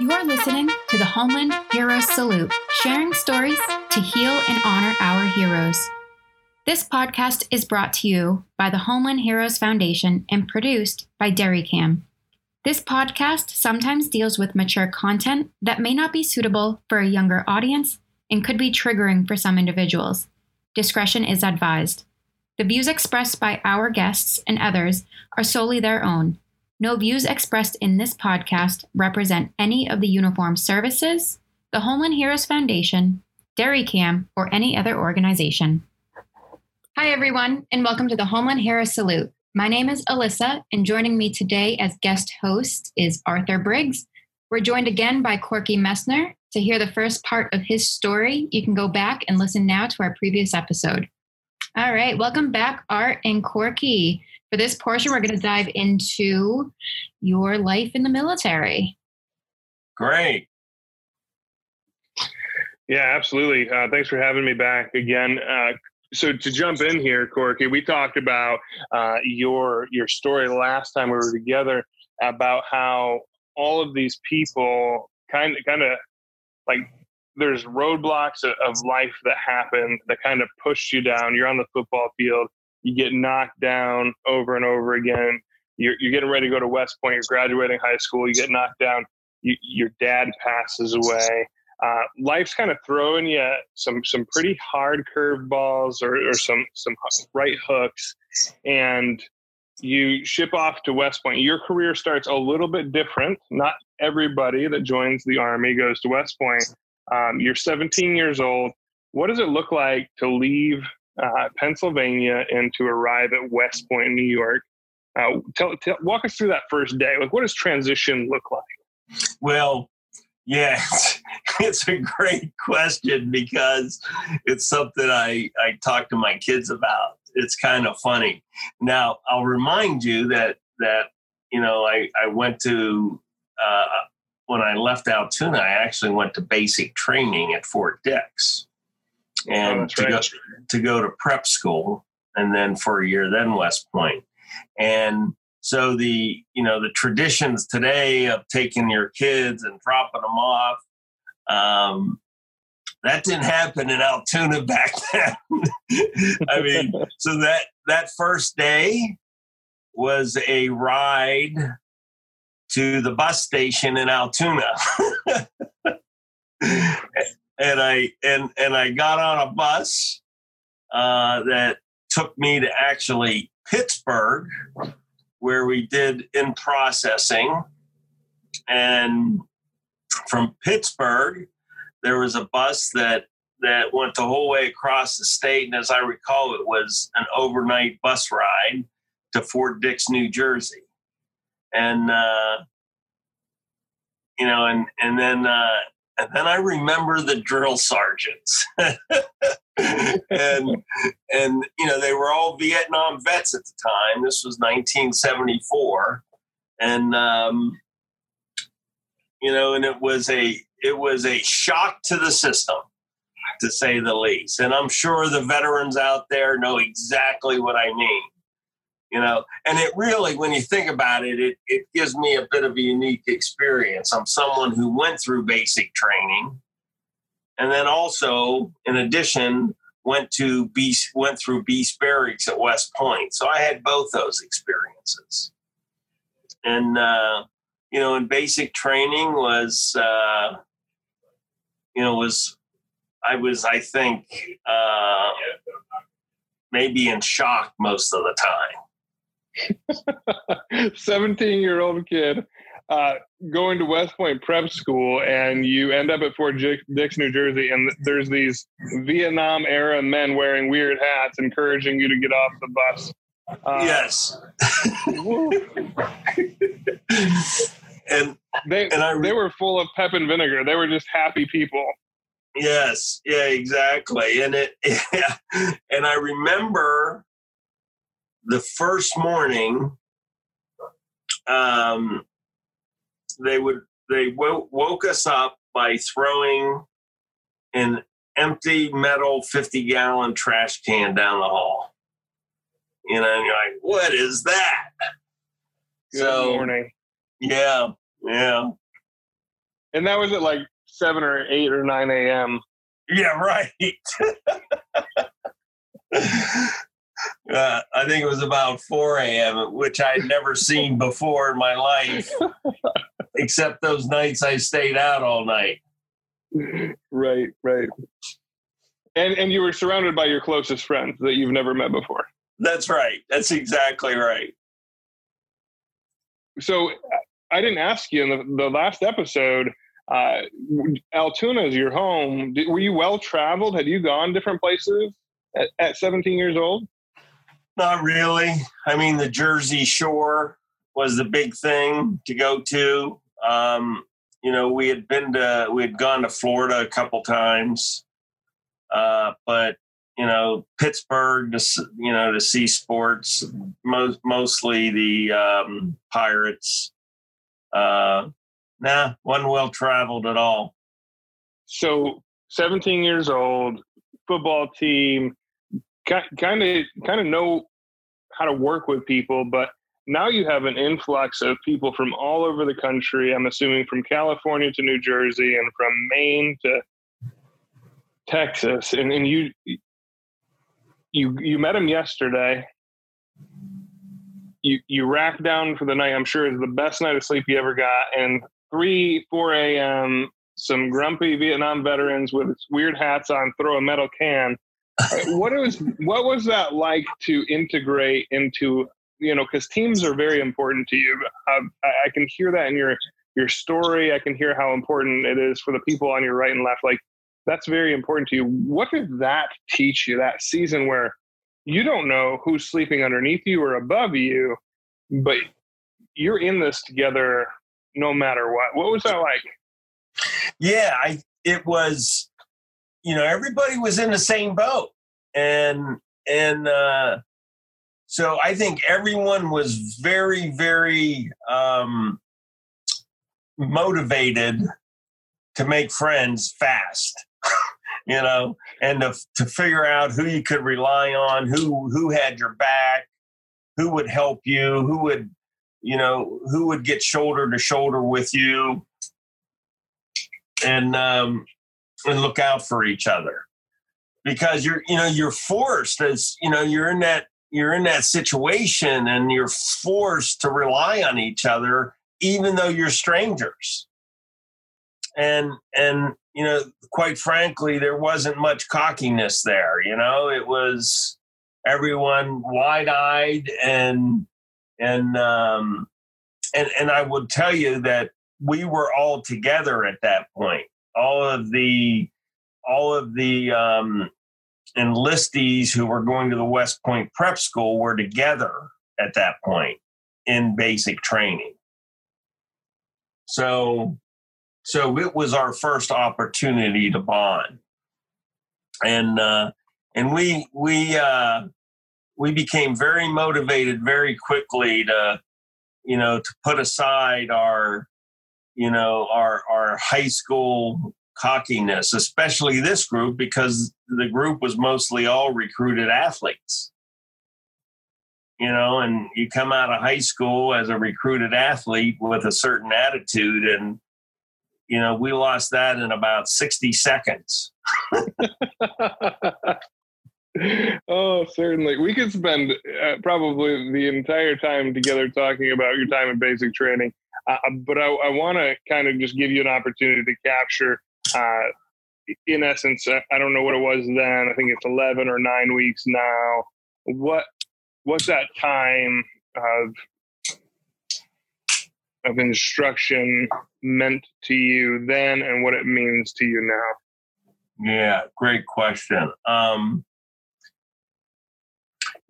You are listening to the Homeland Heroes Salute, sharing stories to heal and honor our heroes. This podcast is brought to you by the Homeland Heroes Foundation and produced by DairyCam. This podcast sometimes deals with mature content that may not be suitable for a younger audience and could be triggering for some individuals. Discretion is advised. The views expressed by our guests and others are solely their own. No views expressed in this podcast represent any of the Uniform services, the Homeland Heroes Foundation, DairyCam, or any other organization. Hi, everyone, and welcome to the Homeland Heroes Salute. My name is Alyssa, and joining me today as guest host is Arthur Briggs. We're joined again by Corky Messner. To hear the first part of his story, you can go back and listen now to our previous episode. All right, welcome back, Art and Corky. For this portion, we're going to dive into your life in the military. Great. Yeah, absolutely. Uh, thanks for having me back again. Uh, so to jump in here, Corky, we talked about uh, your your story last time we were together about how all of these people kind of kind of like there's roadblocks of, of life that happen that kind of push you down. You're on the football field, you get knocked down over and over again. You're, you're getting ready to go to West Point. You're graduating high school. You get knocked down. You, your dad passes away. Uh, life's kind of throwing you some some pretty hard curveballs or, or some some right hooks, and you ship off to West Point. Your career starts a little bit different. Not everybody that joins the Army goes to West Point. Um, you're 17 years old. What does it look like to leave uh, Pennsylvania and to arrive at West Point, New York? Uh, tell, tell, walk us through that first day. Like, what does transition look like? Well, yeah, it's a great question because it's something I, I talk to my kids about. It's kind of funny. Now, I'll remind you that that you know I, I went to uh, when I left Altoona, I actually went to basic training at Fort Dix, and oh, to right. go to go to prep school, and then for a year, then West Point. Point, and so the you know the traditions today of taking your kids and dropping them off um, that didn't happen in altoona back then i mean so that that first day was a ride to the bus station in altoona and i and and i got on a bus uh, that took me to actually pittsburgh where we did in processing. And from Pittsburgh, there was a bus that that went the whole way across the state. And as I recall, it was an overnight bus ride to Fort Dix, New Jersey. And uh, you know, and and then uh, and then I remember the drill sergeants. and and you know they were all Vietnam vets at the time. This was 1974, and um, you know, and it was a it was a shock to the system, to say the least. And I'm sure the veterans out there know exactly what I mean. You know, and it really, when you think about it, it, it gives me a bit of a unique experience. I'm someone who went through basic training, and then also, in addition, went to Beast, went through Beast Barracks at West Point. So I had both those experiences. And uh, you know, in basic training was uh, you know was I was I think uh, maybe in shock most of the time. 17 year old kid uh, going to West Point prep school, and you end up at Fort Dix, New Jersey, and there's these Vietnam era men wearing weird hats encouraging you to get off the bus. Uh, yes. and they and I, they were full of pep and vinegar. They were just happy people. Yes, yeah, exactly. And it yeah. and I remember the first morning um they would they w- woke us up by throwing an empty metal 50 gallon trash can down the hall you know and you're like what is that Good so morning yeah yeah And that was at like seven or eight or nine a.m. Yeah, right. Uh, I think it was about 4 a.m., which I'd never seen before in my life, except those nights I stayed out all night. Right, right. And and you were surrounded by your closest friends that you've never met before. That's right. That's exactly right. So I didn't ask you in the, the last episode. Uh, Altoona is your home. Did, were you well traveled? Had you gone different places at, at 17 years old? Not really. I mean, the Jersey Shore was the big thing to go to. Um, you know, we had been to, we had gone to Florida a couple times, uh, but you know, Pittsburgh to you know to see sports, most mostly the um, Pirates. Uh, nah, wasn't well traveled at all. So, 17 years old, football team, kind of kind of know how to work with people, but now you have an influx of people from all over the country. I'm assuming from California to New Jersey and from Maine to Texas, and, and you you you met him yesterday. You you racked down for the night. I'm sure is the best night of sleep you ever got. And three four a.m. Some grumpy Vietnam veterans with weird hats on throw a metal can what was what was that like to integrate into you know because teams are very important to you. Uh, I, I, can hear that in your your story. I can hear how important it is for the people on your right and left. Like that's very important to you. What did that teach you that season where you don't know who's sleeping underneath you or above you but you're in this together no matter what? What was that like? Yeah i it was you know everybody was in the same boat. And and uh, so i think everyone was very very um, motivated to make friends fast you know and to, to figure out who you could rely on who who had your back who would help you who would you know who would get shoulder to shoulder with you. And um, and look out for each other. Because you're you know you're forced as you know you're in that you're in that situation and you're forced to rely on each other even though you're strangers. And and you know quite frankly there wasn't much cockiness there you know? It was everyone wide-eyed and and um and and I would tell you that we were all together at that point all of the all of the um, enlistees who were going to the West Point Prep School were together at that point in basic training. So, so it was our first opportunity to bond, and uh, and we we uh, we became very motivated very quickly to you know to put aside our you know our our high school cockiness especially this group because the group was mostly all recruited athletes. You know and you come out of high school as a recruited athlete with a certain attitude and you know we lost that in about 60 seconds oh certainly we could spend uh, probably the entire time together talking about your time in basic training uh, but I, I want to kind of just give you an opportunity to capture, uh, in essence, uh, I don't know what it was then. I think it's 11 or nine weeks now. What what's that time of of instruction meant to you then, and what it means to you now? Yeah, great question. Um,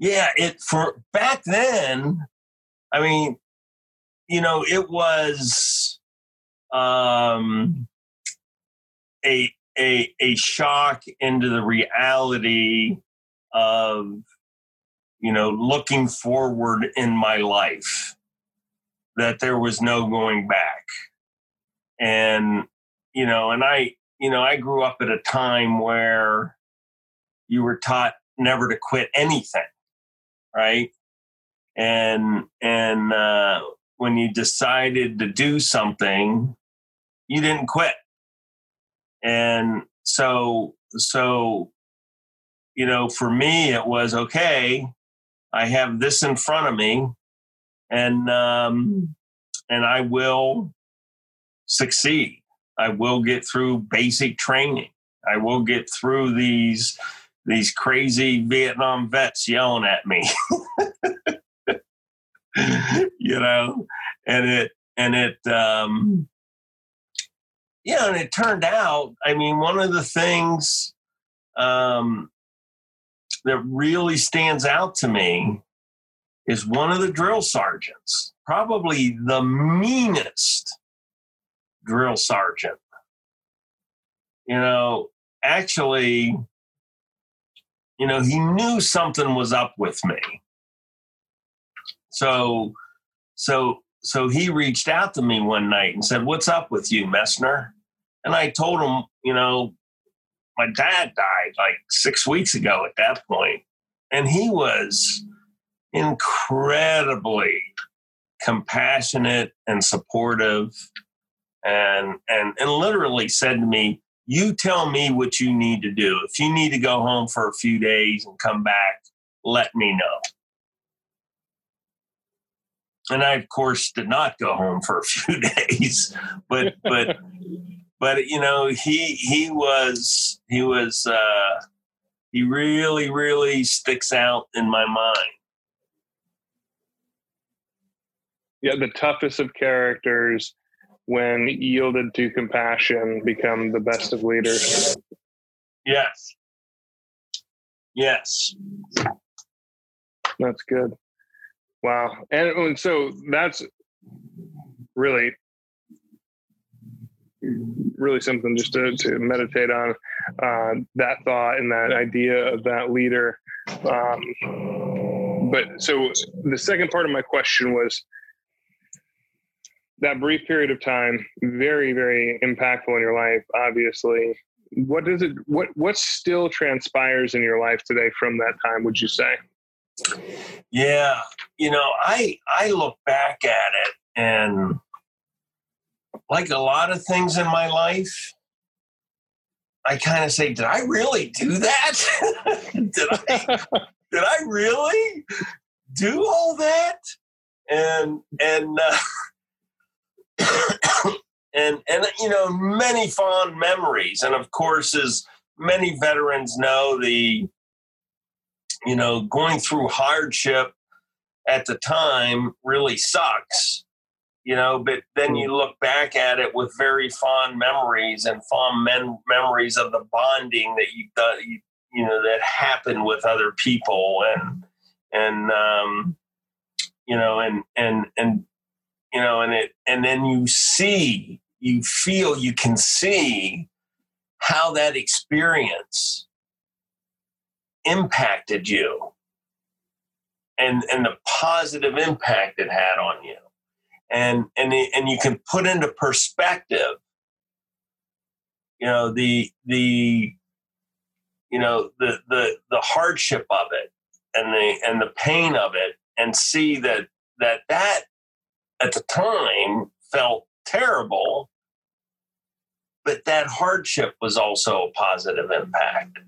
yeah, it for back then. I mean, you know, it was um, a a a shock into the reality of you know looking forward in my life that there was no going back and you know and i you know i grew up at a time where you were taught never to quit anything right and and uh when you decided to do something, you didn't quit. And so, so, you know, for me, it was okay. I have this in front of me, and um, and I will succeed. I will get through basic training. I will get through these these crazy Vietnam vets yelling at me. you know, and it and it um yeah, and it turned out, I mean, one of the things um that really stands out to me is one of the drill sergeants, probably the meanest drill sergeant. You know, actually, you know, he knew something was up with me. So, so, so he reached out to me one night and said, "What's up with you, Messner?" And I told him, you know, my dad died like six weeks ago at that point, and he was incredibly compassionate and supportive and and and literally said to me you tell me what you need to do. If you need to go home for a few days and come back let me know. And i of course did not go home for a few days but but but you know he he was he was uh he really really sticks out in my mind. Yeah the toughest of characters when yielded to compassion become the best of leaders. Yes. Yes. That's good. Wow. And, and so that's really really something just to, to meditate on uh, that thought and that idea of that leader. Um, but so the second part of my question was that brief period of time very very impactful in your life obviously. What does it what what still transpires in your life today from that time would you say? Yeah you know i i look back at it and like a lot of things in my life i kind of say did i really do that? Did i did i really do all that? And and uh, and and you know many fond memories. And of course as many veterans know the you know going through hardship at the time really sucks you know but then you look back at it with very fond memories and fond men- memories of the bonding that you got you, you know that happened with other people and and um you know and and and you know, and it, and then you see, you feel, you can see how that experience impacted you and and the positive impact it had on you. And and and you can put into perspective you know the the you know the the the hardship of it and the and the pain of it and see that that that at the time felt terrible, but that hardship was also a positive impact.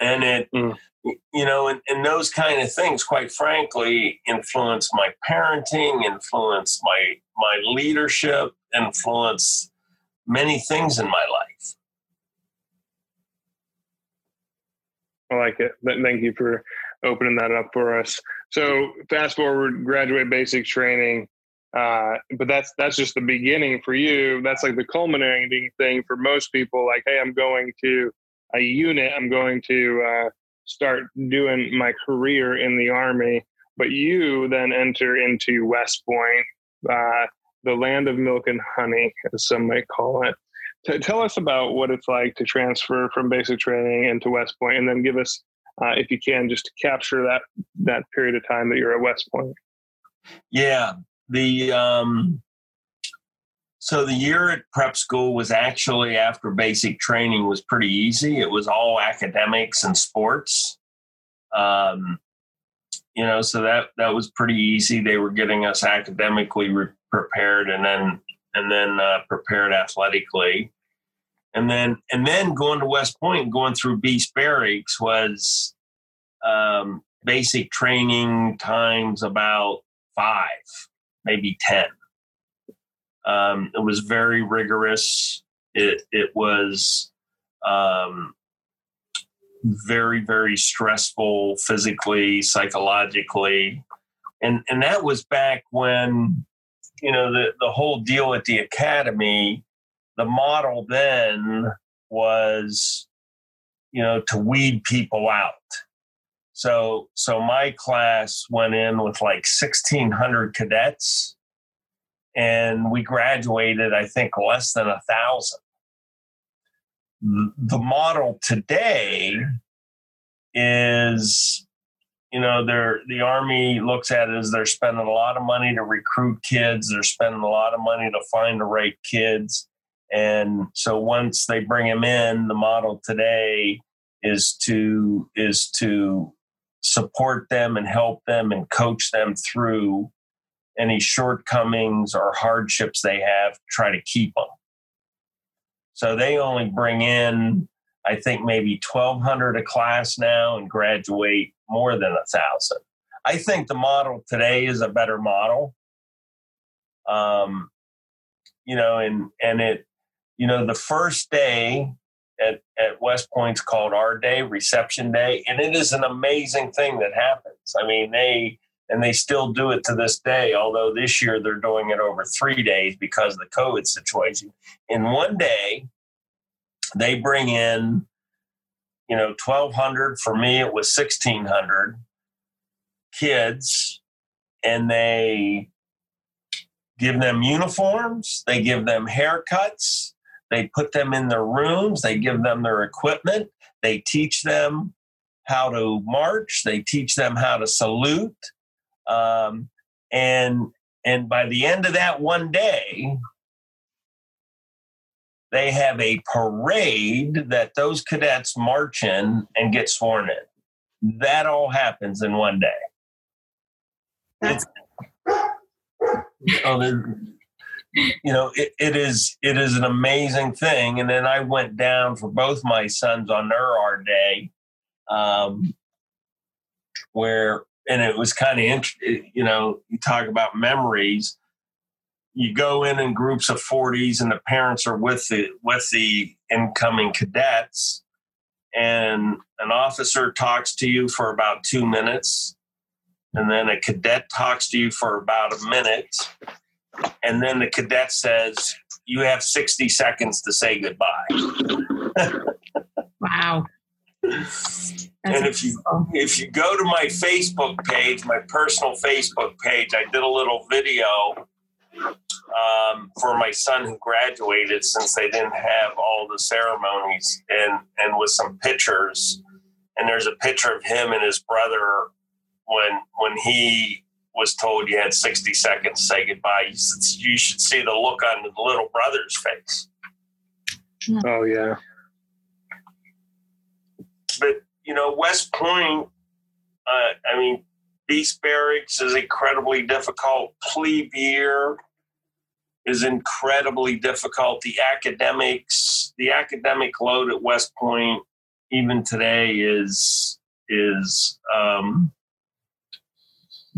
And it, mm. you know, and, and those kind of things, quite frankly, influenced my parenting, influenced my my leadership, influenced many things in my life. I like it. Thank you for opening that up for us. So fast forward, graduate basic training, uh, but that's that's just the beginning for you. That's like the culminating thing for most people. Like, hey, I'm going to a unit. I'm going to uh, start doing my career in the army. But you then enter into West Point, uh, the land of milk and honey, as some might call it. T- tell us about what it's like to transfer from basic training into West Point, and then give us uh, if you can, just to capture that that period of time that you're at West Point. Yeah, the um, so the year at prep school was actually after basic training was pretty easy. It was all academics and sports. Um, you know, so that that was pretty easy. They were getting us academically re- prepared, and then and then uh, prepared athletically. And then and then going to West Point, going through Beast Barracks was um, basic training times about five, maybe ten. Um, it was very rigorous. It it was um, very very stressful physically, psychologically, and and that was back when you know the the whole deal at the academy. The model then was you know to weed people out so so my class went in with like 1600 cadets and we graduated I think less than a thousand. The model today is you know they're the army looks at it as they're spending a lot of money to recruit kids they're spending a lot of money to find the right kids and so once they bring them in the model today is to is to support them and help them and coach them through any shortcomings or hardships they have, try to keep them. So they only bring in, I think, maybe 1,200 a class now and graduate more than a thousand. I think the model today is a better model. Um, you know, and and it, you know, the first day at, at West Point's called R-Day, Reception Day, and it is an amazing thing that happens. I mean, they and they still do it to this day, although this year they're doing it over three days because of the COVID situation. In one day, they bring in, you know, 1,200. For me, it was 1,600 kids, and they give them uniforms, they give them haircuts, they put them in their rooms, they give them their equipment, they teach them how to march, they teach them how to salute. Um, and and by the end of that one day, they have a parade that those cadets march in and get sworn in. That all happens in one day. That's- oh, you know it, it is it is an amazing thing. And then i went down for both my sons on their R-Day um, where and it was kind of interesting you know you talk about memories. You go in in groups of 40s and the parents are with the with the incoming cadets. And an officer talks to you for about two minutes and then a cadet talks to you for about a minute and then the cadet says, "You have 60 seconds to say goodbye." wow. That's and if you if you go to my Facebook page, my personal Facebook page, I did a little video um, for my son who graduated since they didn't have all the ceremonies, and and with some pictures. And there's a picture of him and his brother when when he was told you had 60 seconds to say goodbye, you should, see the look on the little brother's face. Oh, yeah. But, you know, West Point, uh, I mean, Beast Barracks is incredibly difficult. Plebe year is incredibly difficult. The academics, the academic load at West Point, even today, is is um,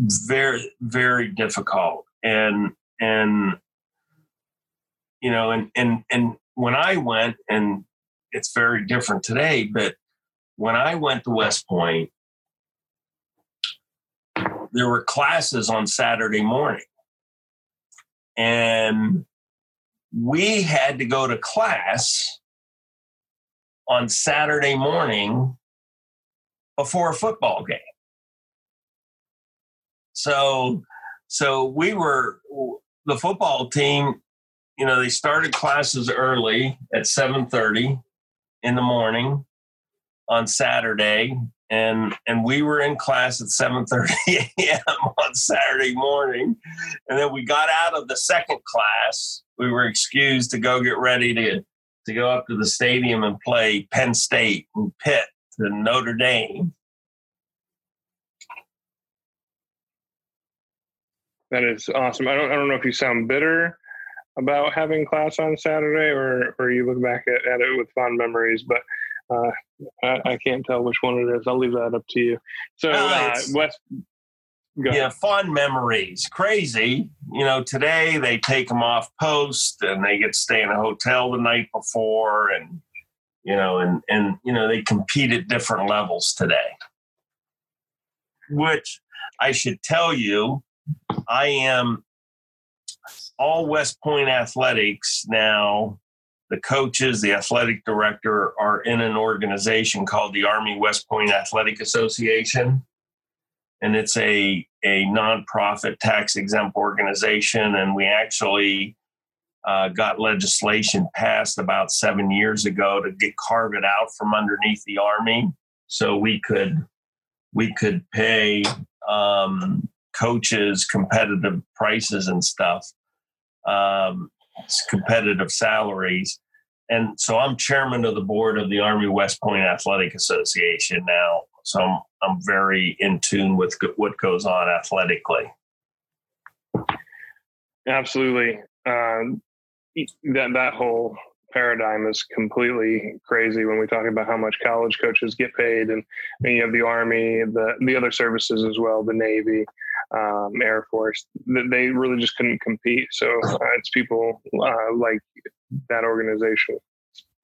very very difficult. And and you know and and and when i went and it's very different today but when i went to west point there were classes on saturday morning. And we had to go to class on saturday morning before a football game so, so we were the football team. You know, they started classes early at seven thirty in the morning on Saturday, and and we were in class at 7:30 a.m. on Saturday morning, and then we got out of the second class. We were excused to go get ready to to go up to the stadium and play Penn State and Pitt and Notre Dame. That is awesome. I don't, I don't know if you sound bitter about having class on Saturday, or or you look back at, at it with fond memories? But uh, I, I, can't tell which one it is. I'll leave that up to you. So uh, West. Yeah, fond memories. Crazy. You know, today they take them off post and they get to stay in a hotel the night before, and you know, and and you know they compete at different levels today. Which I should tell you, I am all West Point athletics now. The coaches, the athletic director are in an organization called the Army West Point Athletic Association. And it's a, a nonprofit tax exempt organization. And we actually uh, got legislation passed about seven years ago to get carve it out from underneath the Army so we could we could pay um, coaches competitive prices and stuff, um, competitive salaries. And so I'm chairman of the board of the Army West Point Athletic Association now. So I'm, I'm very in tune with what goes on athletically. Absolutely. Um, that, that whole paradigm is completely crazy when we talk about how much college coaches get paid and, and you have the army the the other services as well the navy um, air force they really just couldn't compete so uh, it's people uh, like that organization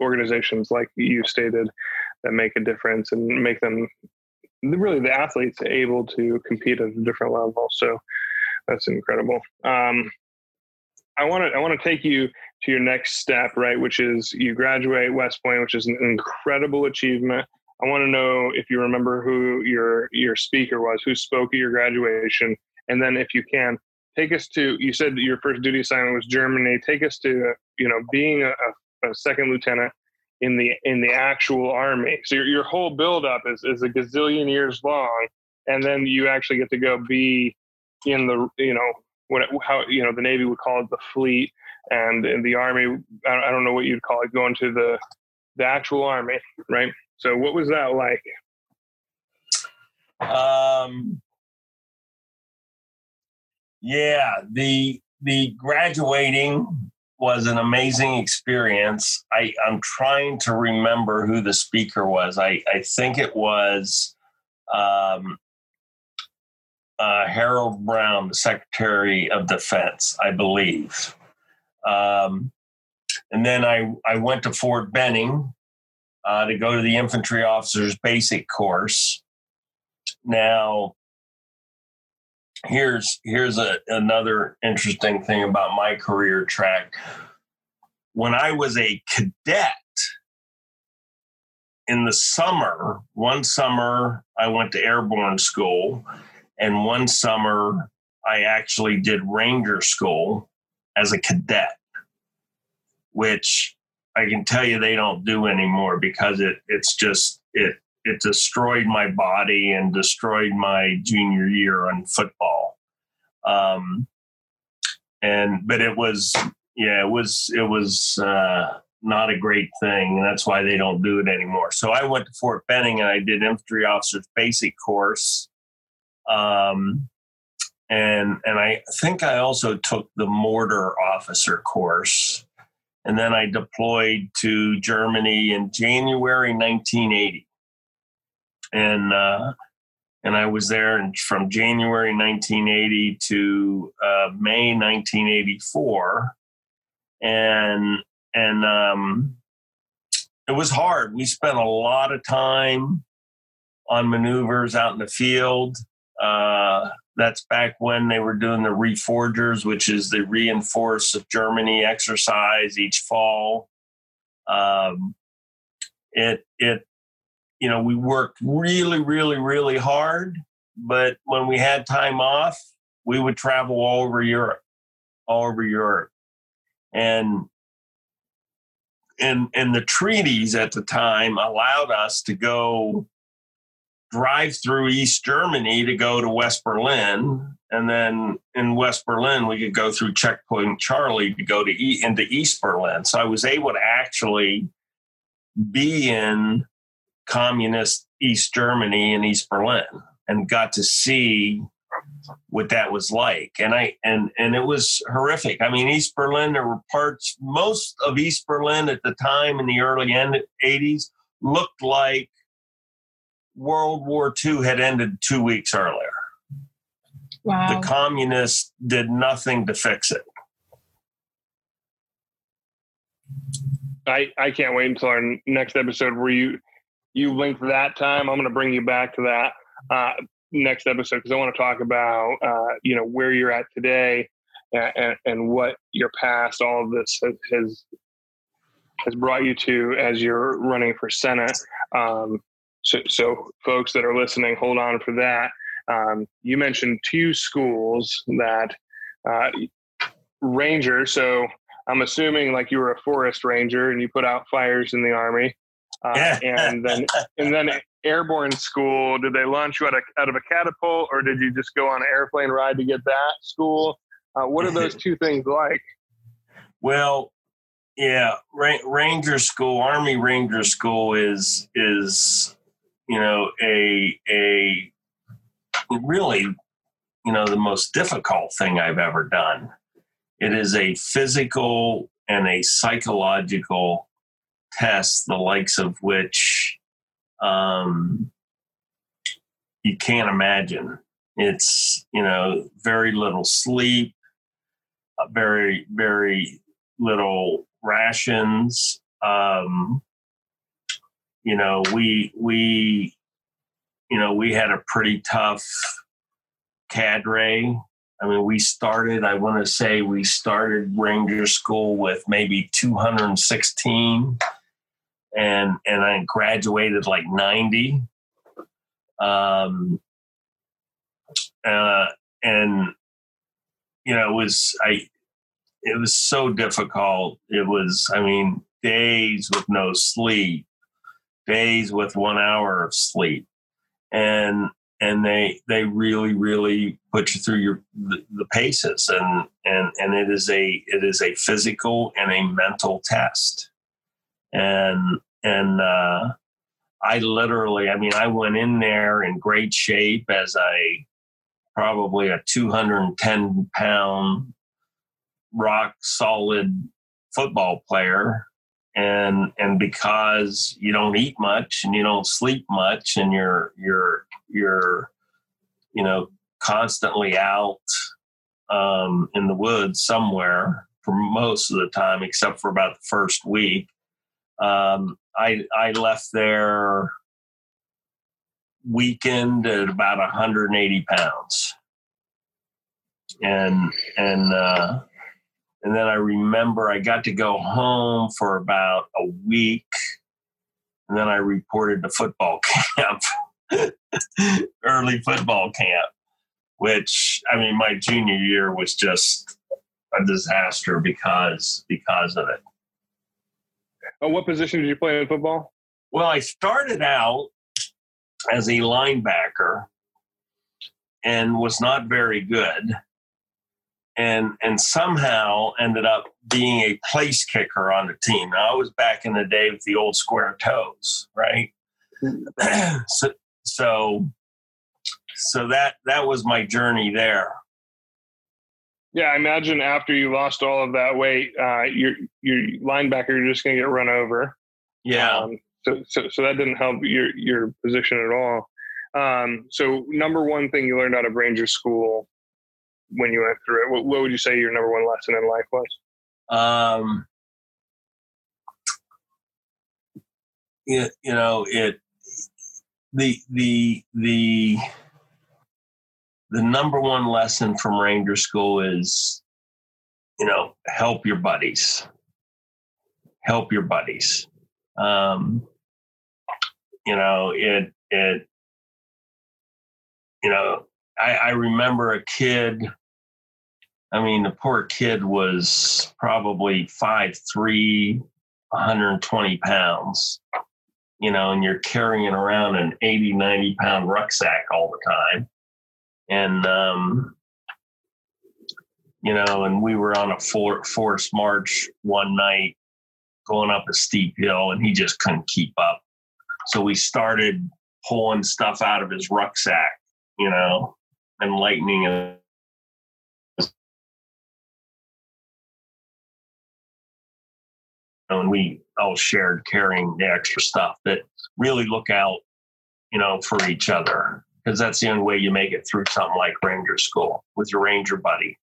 organizations like you stated that make a difference and make them really the athletes able to compete at a different level so that's incredible um, I want to I want to take you to your next step, right? Which is you graduate West Point, which is an incredible achievement. I want to know if you remember who your your speaker was, who spoke at your graduation, and then if you can take us to. You said your first duty assignment was Germany. Take us to you know being a, a second lieutenant in the in the actual army. So your your whole buildup is is a gazillion years long, and then you actually get to go be in the you know what how you know the Navy would call it the fleet and in the army i don't know what you'd call it going to the the actual army right so what was that like? Um yeah the the graduating was an amazing experience. I i'm trying to remember who the speaker was. I i think it was um uh, Harold Brown, the Secretary of Defense, I believe. Um, and then I, I went to Fort Benning uh, to go to the infantry officers basic course. Now, here's here's a, another interesting thing about my career track. When I was a cadet in the summer, one summer I went to airborne school, and one summer I actually did ranger school as a cadet, which I can tell you they don't do anymore because it it's just it it destroyed my body and destroyed my junior year on football. Um, and but it was yeah it was it was uh, not a great thing and that's why they don't do it anymore. So I went to Fort Benning and I did infantry officers basic course. Um, and and I think I also took the mortar officer course, and then I deployed to Germany in January 1980, and uh, and I was there in, from January 1980 to uh, May 1984, and and um, it was hard. We spent a lot of time on maneuvers out in the field. Uh, that's back when they were doing the Reforgers, which is the reinforce of Germany exercise each fall. Um, it it you know we worked really really really hard, but when we had time off, we would travel all over Europe, all over Europe, and and and the treaties at the time allowed us to go drive through East Germany to go to West Berlin, and then in West Berlin we could go through Checkpoint Charlie to go to e- into East Berlin. So I was able to actually be in communist East Germany and East Berlin, and got to see what that was like and i and and it was horrific i mean east berlin there were parts most of east berlin at the time in the early end 80s looked like world war ii had ended two weeks earlier wow. the communists did nothing to fix it I, I can't wait until our next episode where you you link that time. I'm going to bring you back to that uh, next episode because I want to talk about uh, you know where you're at today and, and, and, what your past, all of this has has brought you to as you're running for Senate. Um, so, so folks that are listening, hold on for that. Um, you mentioned two schools that uh, Ranger. So I'm assuming like you were a forest ranger and you put out fires in the army. Uh, and then and then airborne school. Did they launch you out of, out of a catapult, or did you just go on an airplane ride to get that school? Uh, what are those two things like? Well, yeah, Ranger School, Army Ranger School is is you know a a really you know the most difficult thing I've ever done. It is a physical and a psychological test, the likes of which um, you can't imagine. It's, you know, very little sleep, very, very little rations. Um, you know, we, we, you know, we had a pretty tough cadre I mean, we started, I want to say we started Ranger School with maybe 216 and and I graduated like 90. Um uh and you know, it was I it was so difficult. It was, I mean, days with no sleep, days with one hour of sleep. And and they they really really put you through your the, the, paces. And and and it is a it is a physical and a mental test. And and uh, I literally I mean I went in there in great shape as a probably a 210 pound rock solid football player and and because you don't eat much and you don't sleep much and you're you're you're you know constantly out um, in the woods somewhere for most of the time except for about the first week um, i i left there weekend at about 180 pounds. And and uh, and then I remember I got to go home for about a week. And then I reported to football camp, early football camp, which I mean, my junior year was just a disaster because because of it. Oh, what position did you play in football? Well, I started out as a linebacker and was not very good and and somehow ended up being a place kicker on the team. Now, I was back in the day with the old square toes, right? so, so so that that was my journey there. Yeah, I imagine after you lost all of that weight, uh, your your linebacker, you're just going to get run over. Yeah. Um, so, so so that didn't help your your position at all. Um, so number one thing you learned out of Ranger School when you went through it? What, what would you say your number one lesson in life was? Um, it, you know, it the the the the number one lesson from Ranger School is, you know, help your buddies. Help your buddies. Um, you know, it it you know I, I remember a kid. I mean, the poor kid was probably five three, 120 pounds, you know, and you're carrying around an 80, 90 pound rucksack all the time. And, um, you know, and we were on a for, forced march one night going up a steep hill and he just couldn't keep up. So we started pulling stuff out of his rucksack, you know, enlightening and and we all shared carrying the extra stuff that really look out, you know, for each other because that's the only way you make it through something like Ranger School with your Ranger buddy.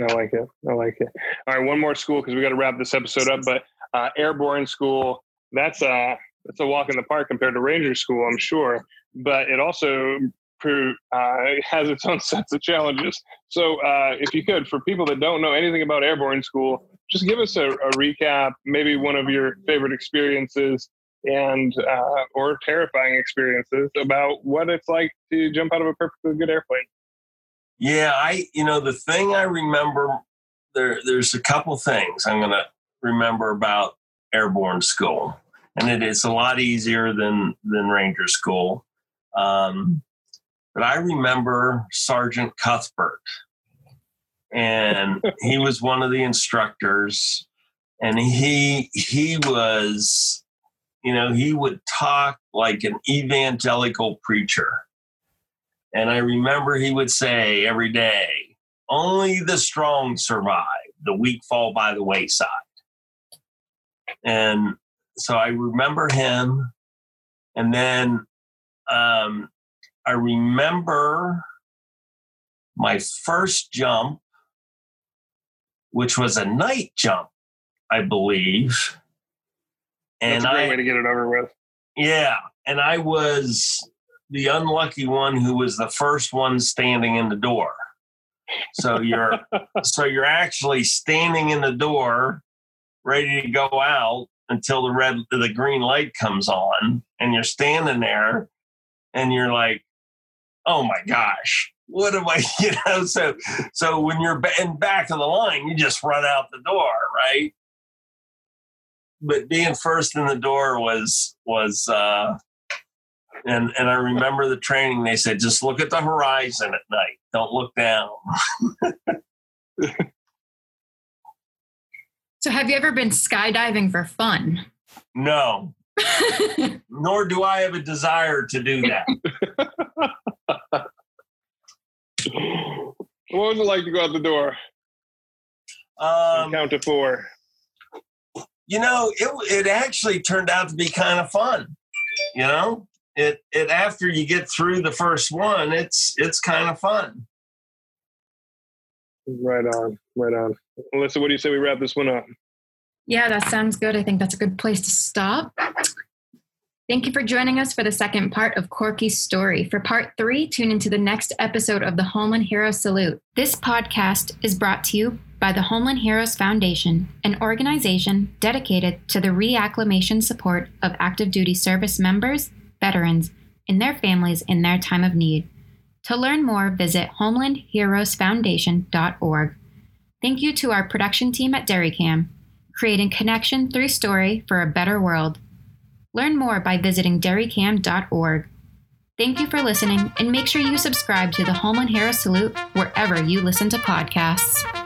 I like it. I like it. All right, one more school because we got to wrap this episode up. But uh, Airborne School, that's a that's a walk in the park compared to Ranger School, I'm sure. But it also uh, has its own sets of challenges. So, uh, if you could, for people that don't know anything about Airborne School, just give us a, a recap, maybe one of your favorite experiences and uh, or terrifying experiences about what it's like to jump out of a perfectly good airplane. Yeah, I you know the thing I remember there there's a couple things I'm going to remember about airborne school, and it is a lot easier than than ranger school. Um, but I remember Sergeant Cuthbert, and he was one of the instructors, and he he was, you know, he would talk like an evangelical preacher, and I remember he would say every day, "Only the strong survive; the weak fall by the wayside." And so I remember him, and then um, I remember my first jump, which was a night jump, I believe. And That's a great I, way to get it over with. Yeah. And I was the unlucky one who was the first one standing in the door. So you're so you're actually standing in the door ready to go out until the red the green light comes on and you're standing there and you're like oh my gosh, what am I, you know? So, so when you're in back of the line, you just run out the door, right? But being first in the door was, was, uh, and, and I remember the training, they said, just look at the horizon at night. Don't look down. so have you ever been skydiving for fun? No. Nor do I have a desire to do that. what was it like to go out the door? Um, count to four. You know, it it actually turned out to be kind of fun. You know, it it after you get through the first one, it's it's kind of fun. Right on, right on. Melissa, what do you say we wrap this one up? Yeah, that sounds good. I think that's a good place to stop. Thank you for joining us for the second part of Corky's story. For part three, tune into the next episode of the Homeland Heroes Salute. This podcast is brought to you by the Homeland Heroes Foundation, an organization dedicated to the reacclimation support of active duty service members, veterans, and their families in their time of need. To learn more, visit homelandheroesfoundation.org. Thank you to our production team at Derrycam, creating connection through story for a better world. Learn more by visiting derrycam.org. Thank you for listening, and make sure you subscribe to the Homeland Heroes Salute wherever you listen to podcasts.